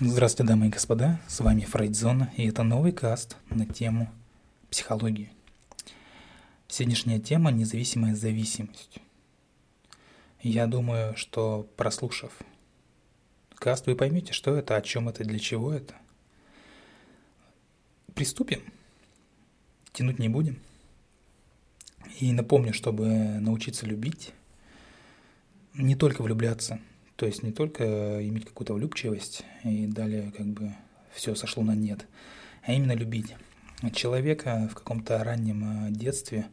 Здравствуйте, дамы и господа, с вами Фрейдзона, и это новый каст на тему психологии. Сегодняшняя тема – независимая зависимость. Я думаю, что прослушав каст, вы поймете, что это, о чем это, для чего это. Приступим. Тянуть не будем. И напомню, чтобы научиться любить, не только влюбляться – то есть не только иметь какую-то влюбчивость и далее как бы все сошло на нет, а именно любить. Человека в каком-то раннем э, детстве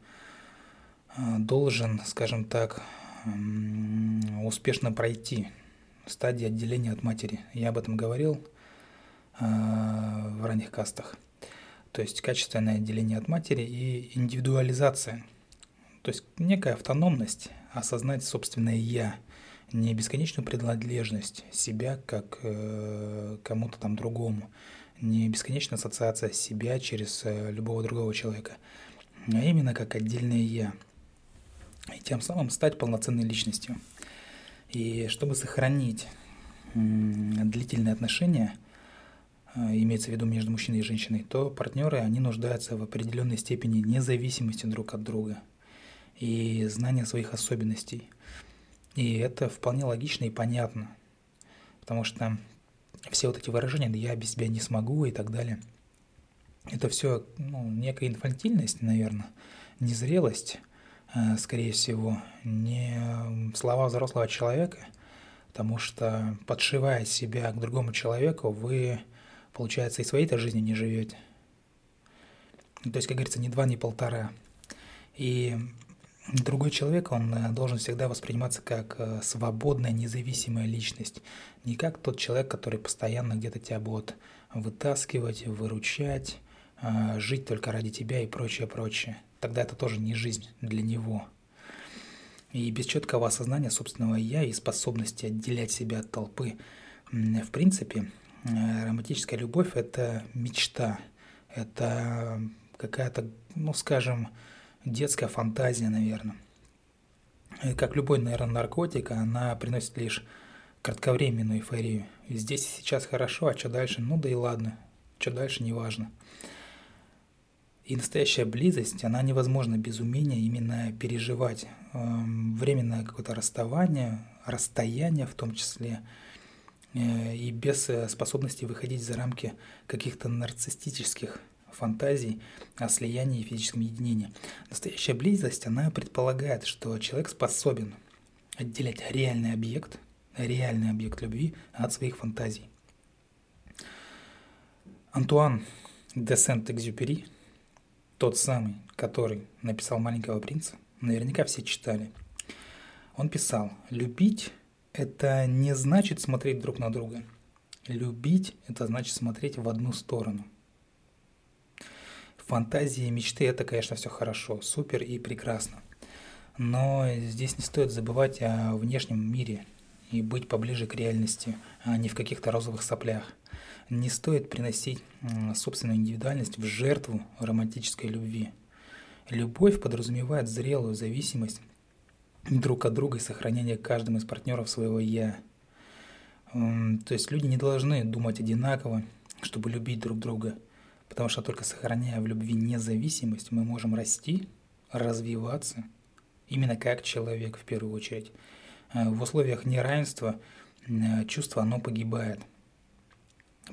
э, должен, скажем так, успешно пройти стадии отделения от матери. Я об этом говорил э, в ранних кастах. То есть качественное отделение от матери и индивидуализация. То есть некая автономность, осознать собственное «я», не бесконечную принадлежность себя как э, кому-то там другому, не бесконечная ассоциация себя через э, любого другого человека, а именно как отдельное «я». И тем самым стать полноценной личностью. И чтобы сохранить э, длительные отношения, э, имеется в виду между мужчиной и женщиной, то партнеры, они нуждаются в определенной степени независимости друг от друга и знания своих особенностей – и это вполне логично и понятно, потому что все вот эти выражения «я без тебя не смогу» и так далее, это все ну, некая инфантильность, наверное, незрелость, э, скорее всего, не слова взрослого человека, потому что подшивая себя к другому человеку, вы, получается, и своей-то жизни не живете. То есть, как говорится, ни два, ни полтора. И другой человек, он э, должен всегда восприниматься как э, свободная, независимая личность. Не как тот человек, который постоянно где-то тебя будет вытаскивать, выручать, э, жить только ради тебя и прочее, прочее. Тогда это тоже не жизнь для него. И без четкого осознания собственного «я» и способности отделять себя от толпы, в принципе, романтическая любовь – это мечта, это какая-то, ну, скажем, детская фантазия, наверное. И как любой, наверное, наркотик, она приносит лишь кратковременную эйфорию. И здесь сейчас хорошо, а что дальше? Ну да и ладно. Что дальше, неважно. И настоящая близость, она невозможна без умения именно переживать э, временное какое-то расставание, расстояние в том числе, э, и без э, способности выходить за рамки каких-то нарциссических фантазий о слиянии и физическом единении. Настоящая близость, она предполагает, что человек способен отделять реальный объект, реальный объект любви от своих фантазий. Антуан де Сент-Экзюпери, тот самый, который написал «Маленького принца», наверняка все читали. Он писал, любить – это не значит смотреть друг на друга. Любить – это значит смотреть в одну сторону – фантазии, мечты – это, конечно, все хорошо, супер и прекрасно. Но здесь не стоит забывать о внешнем мире и быть поближе к реальности, а не в каких-то розовых соплях. Не стоит приносить собственную индивидуальность в жертву романтической любви. Любовь подразумевает зрелую зависимость друг от друга и сохранение каждым из партнеров своего «я». То есть люди не должны думать одинаково, чтобы любить друг друга – Потому что только сохраняя в любви независимость, мы можем расти, развиваться, именно как человек в первую очередь. Э, в условиях неравенства э, чувство, оно погибает.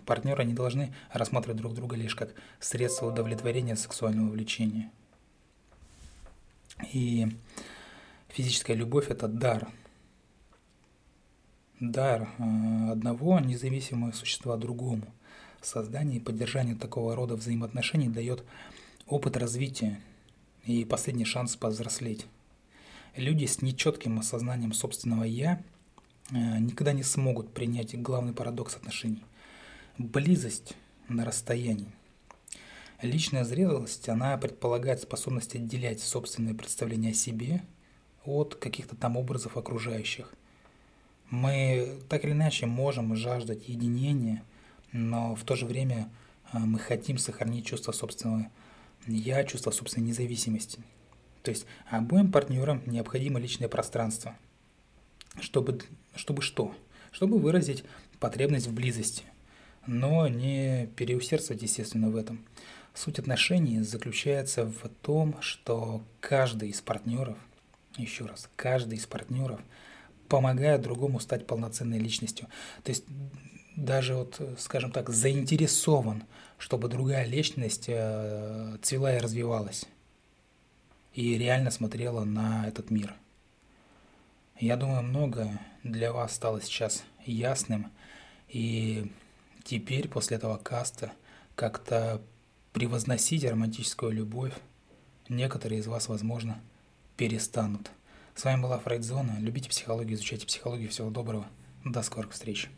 Партнеры не должны рассматривать друг друга лишь как средство удовлетворения сексуального влечения. И физическая любовь – это дар. Дар э, одного независимого существа другому – Создание и поддержание такого рода взаимоотношений дает опыт развития и последний шанс повзрослеть. Люди с нечетким осознанием собственного «я» э, никогда не смогут принять главный парадокс отношений – близость на расстоянии. Личная зрелость, она предполагает способность отделять собственное представление о себе от каких-то там образов окружающих. Мы так или иначе можем жаждать единения – но в то же время а, мы хотим сохранить чувство собственного «я», чувство собственной независимости. То есть обоим партнерам необходимо личное пространство. Чтобы, чтобы что? Чтобы выразить потребность в близости. но не переусердствовать, естественно, в этом. Суть отношений заключается в том, что каждый из партнеров, еще раз, каждый из партнеров помогает другому стать полноценной личностью. То есть даже вот, скажем так, заинтересован, чтобы другая личность э, цвела и развивалась и реально смотрела на этот мир. Я думаю, многое для вас стало сейчас ясным, и теперь после этого каста как-то превозносить романтическую любовь некоторые из вас, возможно, перестанут. С вами была Фрейдзона. Любите психологию, изучайте психологию. Всего доброго. До скорых встреч.